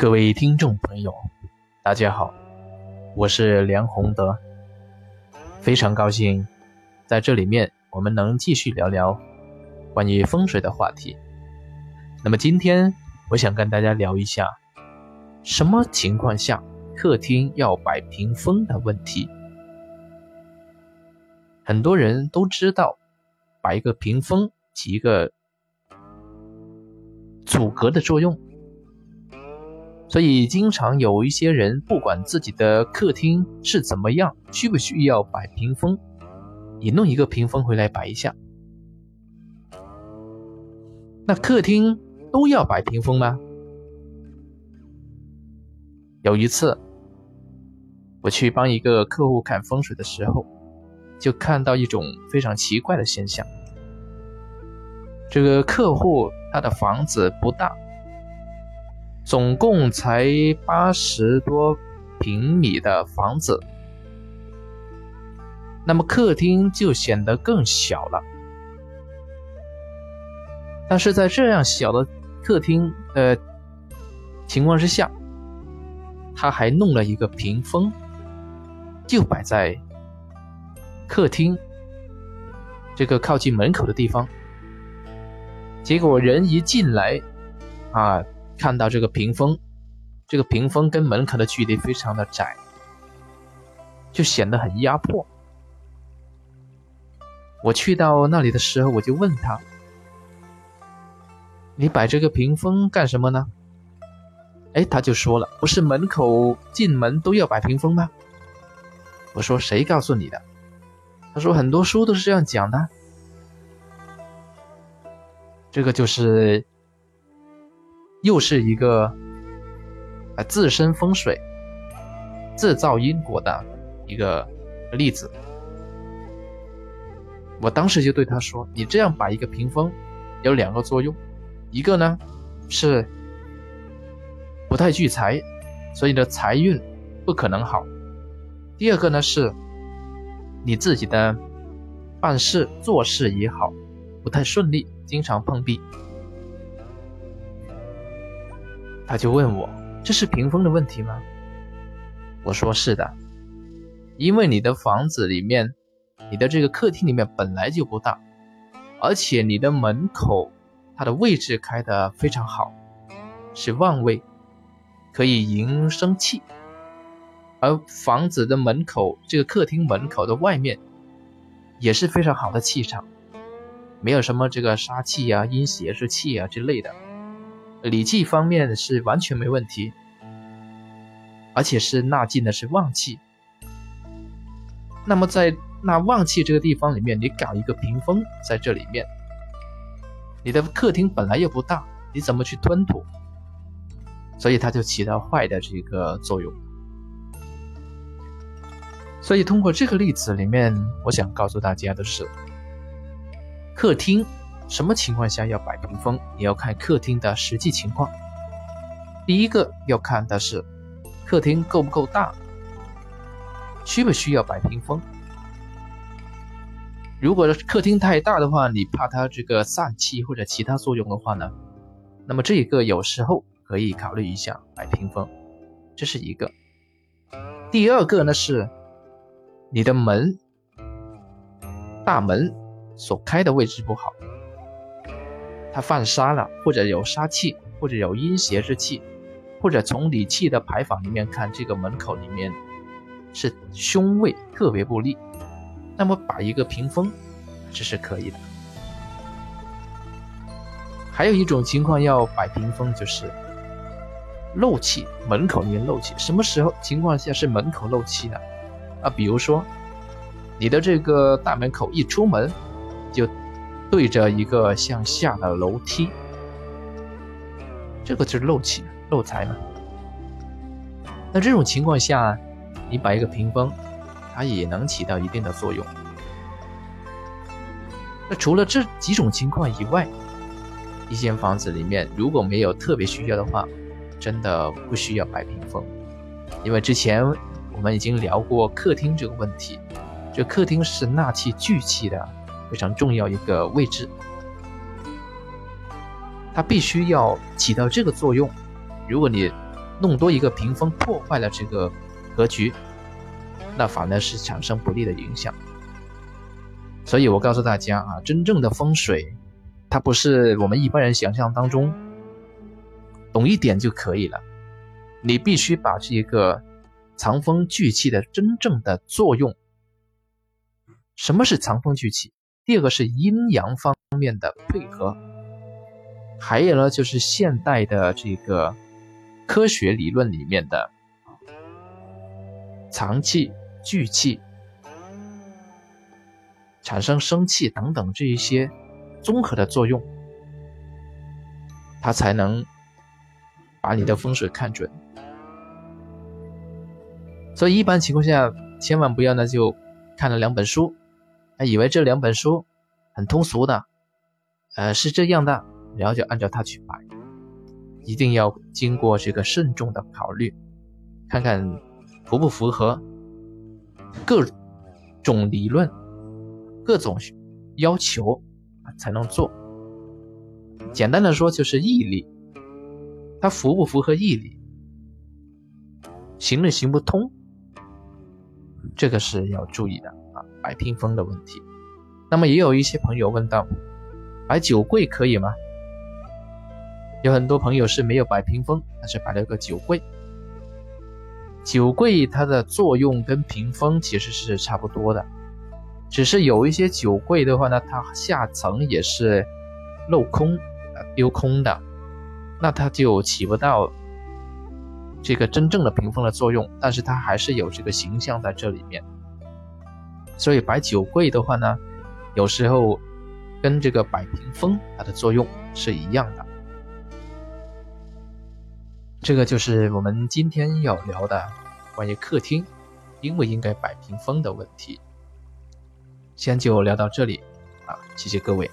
各位听众朋友，大家好，我是梁宏德，非常高兴在这里面我们能继续聊聊关于风水的话题。那么今天我想跟大家聊一下，什么情况下客厅要摆屏风的问题。很多人都知道，摆一个屏风起一个阻隔的作用。所以，经常有一些人不管自己的客厅是怎么样，需不需要摆屏风，你弄一个屏风回来摆一下。那客厅都要摆屏风吗？有一次，我去帮一个客户看风水的时候，就看到一种非常奇怪的现象。这个客户他的房子不大。总共才八十多平米的房子，那么客厅就显得更小了。但是在这样小的客厅的情况之下，他还弄了一个屏风，就摆在客厅这个靠近门口的地方。结果人一进来，啊。看到这个屏风，这个屏风跟门口的距离非常的窄，就显得很压迫。我去到那里的时候，我就问他：“你摆这个屏风干什么呢？”哎，他就说了：“不是门口进门都要摆屏风吗？”我说：“谁告诉你的？”他说：“很多书都是这样讲的。”这个就是。又是一个啊自身风水、自造因果的一个例子。我当时就对他说：“你这样摆一个屏风，有两个作用，一个呢是不太聚财，所以呢财运不可能好；第二个呢是你自己的办事做事也好，不太顺利，经常碰壁。”他就问我：“这是屏风的问题吗？”我说：“是的，因为你的房子里面，你的这个客厅里面本来就不大，而且你的门口它的位置开的非常好，是旺位，可以迎生气。而房子的门口，这个客厅门口的外面，也是非常好的气场，没有什么这个杀气啊、阴邪之气啊之类的。”礼气方面是完全没问题，而且是纳进的是旺气。那么在纳旺气这个地方里面，你搞一个屏风在这里面，你的客厅本来又不大，你怎么去吞吐？所以它就起到坏的这个作用。所以通过这个例子里面，我想告诉大家的是，客厅。什么情况下要摆屏风？也要看客厅的实际情况。第一个要看的是客厅够不够大，需不需要摆屏风。如果客厅太大的话，你怕它这个散气或者其他作用的话呢，那么这一个有时候可以考虑一下摆屏风，这是一个。第二个呢是你的门大门所开的位置不好。他犯杀了，或者有杀气，或者有阴邪之气，或者从理气的牌坊里面看，这个门口里面是凶位特别不利，那么摆一个屏风，这是可以的。还有一种情况要摆屏风，就是漏气，门口里面漏气，什么时候情况下是门口漏气呢？啊，比如说你的这个大门口一出门就。对着一个向下的楼梯，这个就是漏气、漏财嘛。那这种情况下，你摆一个屏风，它也能起到一定的作用。那除了这几种情况以外，一间房子里面如果没有特别需要的话，真的不需要摆屏风，因为之前我们已经聊过客厅这个问题，这客厅是纳气聚气的。非常重要一个位置，它必须要起到这个作用。如果你弄多一个屏风，破坏了这个格局，那反而是产生不利的影响。所以我告诉大家啊，真正的风水，它不是我们一般人想象当中懂一点就可以了，你必须把这个藏风聚气的真正的作用。什么是藏风聚气？第二个是阴阳方面的配合，还有呢就是现代的这个科学理论里面的藏气、聚气、产生生气等等这一些综合的作用，它才能把你的风水看准。所以一般情况下，千万不要呢就看了两本书。他以为这两本书很通俗的，呃，是这样的，然后就按照它去摆，一定要经过这个慎重的考虑，看看符不符合各种理论、各种要求才能做。简单的说就是毅力，它符不符合毅力，行不行不通，这个是要注意的。摆屏风的问题，那么也有一些朋友问到，摆酒柜可以吗？有很多朋友是没有摆屏风，但是摆了个酒柜。酒柜它的作用跟屏风其实是差不多的，只是有一些酒柜的话呢，它下层也是镂空、丢空的，那它就起不到这个真正的屏风的作用，但是它还是有这个形象在这里面。所以摆酒柜的话呢，有时候跟这个摆屏风它的作用是一样的。这个就是我们今天要聊的关于客厅应不应该摆屏风的问题。先就聊到这里啊，谢谢各位。